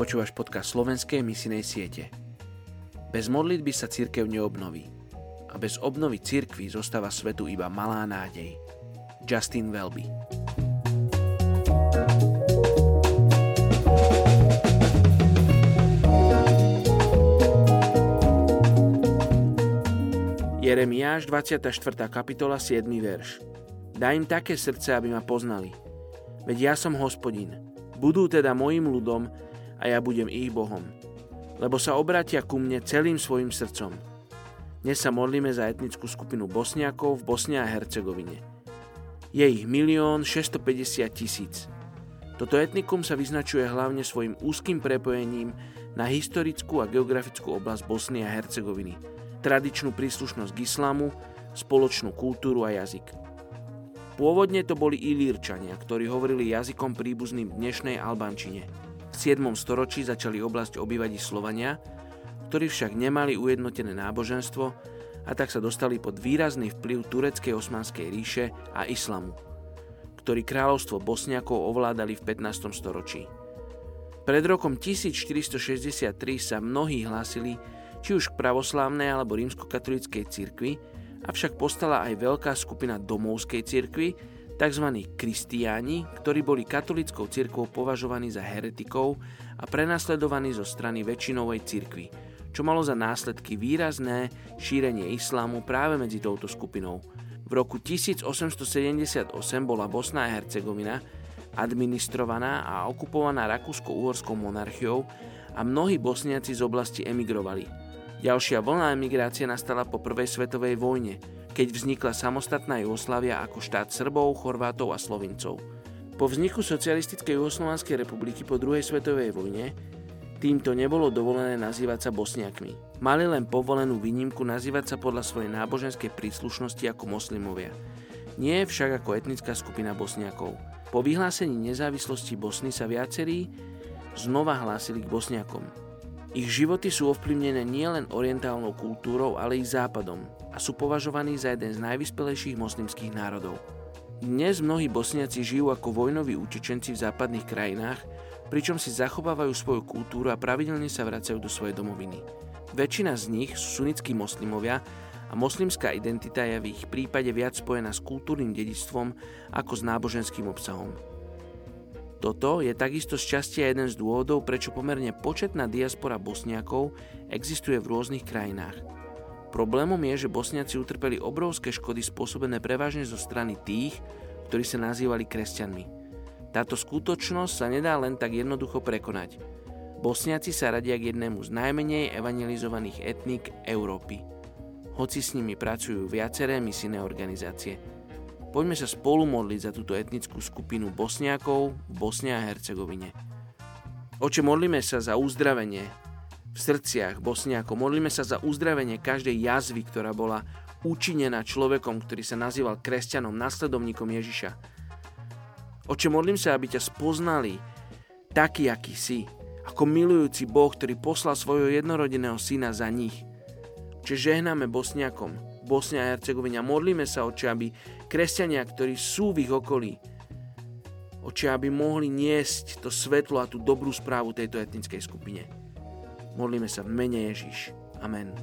Počúvaš podcast slovenskej misinej siete. Bez modlitby sa církev neobnoví. A bez obnovy církvy zostáva svetu iba malá nádej. Justin Welby Jeremiáš 24. kapitola 7. verš. Daj im také srdce, aby ma poznali. Veď ja som hospodin. Budú teda mojim ľudom a ja budem ich Bohom. Lebo sa obratia ku mne celým svojim srdcom. Dnes sa modlíme za etnickú skupinu Bosniakov v Bosne a Hercegovine. Je ich milión 650 tisíc. Toto etnikum sa vyznačuje hlavne svojim úzkým prepojením na historickú a geografickú oblasť Bosny a Hercegoviny – tradičnú príslušnosť k islamu, spoločnú kultúru a jazyk. Pôvodne to boli Ilírčania, ktorí hovorili jazykom príbuzným dnešnej Albánčine. V 7. storočí začali oblasť obývať Slovania, ktorí však nemali ujednotené náboženstvo a tak sa dostali pod výrazný vplyv tureckej osmanskej ríše a islamu, ktorý kráľovstvo Bosniakov ovládali v 15. storočí. Pred rokom 1463 sa mnohí hlásili, či už k pravoslávnej alebo rímskokatolíckej cirkvi, avšak postala aj veľká skupina domovskej cirkvi, tzv. kristiáni, ktorí boli katolickou cirkvou považovaní za heretikov a prenasledovaní zo strany väčšinovej cirkvi, čo malo za následky výrazné šírenie islámu práve medzi touto skupinou. V roku 1878 bola Bosna a Hercegovina administrovaná a okupovaná Rakúsko-Uhorskou monarchiou a mnohí bosniaci z oblasti emigrovali. Ďalšia vlna emigrácie nastala po prvej svetovej vojne, keď vznikla samostatná Jugoslávia ako štát Srbov, Chorvátov a Slovincov. Po vzniku Socialistickej Jugoslovanskej republiky po druhej svetovej vojne týmto nebolo dovolené nazývať sa Bosniakmi. Mali len povolenú výnimku nazývať sa podľa svojej náboženskej príslušnosti ako moslimovia. Nie však ako etnická skupina Bosniakov. Po vyhlásení nezávislosti Bosny sa viacerí znova hlásili k Bosniakom. Ich životy sú ovplyvnené nielen orientálnou kultúrou, ale i západom a sú považovaní za jeden z najvyspelejších moslimských národov. Dnes mnohí bosniaci žijú ako vojnoví utečenci v západných krajinách, pričom si zachovávajú svoju kultúru a pravidelne sa vracajú do svojej domoviny. Väčšina z nich sú sunnickí moslimovia a moslimská identita je v ich prípade viac spojená s kultúrnym dedičstvom ako s náboženským obsahom. Toto je takisto z časti jeden z dôvodov, prečo pomerne početná diaspora Bosniakov existuje v rôznych krajinách. Problémom je, že Bosniaci utrpeli obrovské škody spôsobené prevažne zo strany tých, ktorí sa nazývali kresťanmi. Táto skutočnosť sa nedá len tak jednoducho prekonať. Bosniaci sa radia k jednému z najmenej evangelizovaných etník Európy. Hoci s nimi pracujú viaceré misijné organizácie – Poďme sa spolu modliť za túto etnickú skupinu Bosniakov v Bosne a Hercegovine. Oče, modlíme sa za uzdravenie v srdciach Bosniakov. Modlíme sa za uzdravenie každej jazvy, ktorá bola učinená človekom, ktorý sa nazýval kresťanom, nasledovníkom Ježiša. Oče, modlím sa, aby ťa spoznali taký, aký si, ako milujúci Boh, ktorý poslal svojho jednorodeného syna za nich. Čiže žehnáme Bosniakom, Bosne a Hercegovina. Modlíme sa, oče, aby kresťania, ktorí sú v ich okolí, oče, aby mohli niesť to svetlo a tú dobrú správu tejto etnickej skupine. Modlíme sa v mene Ježiš. Amen.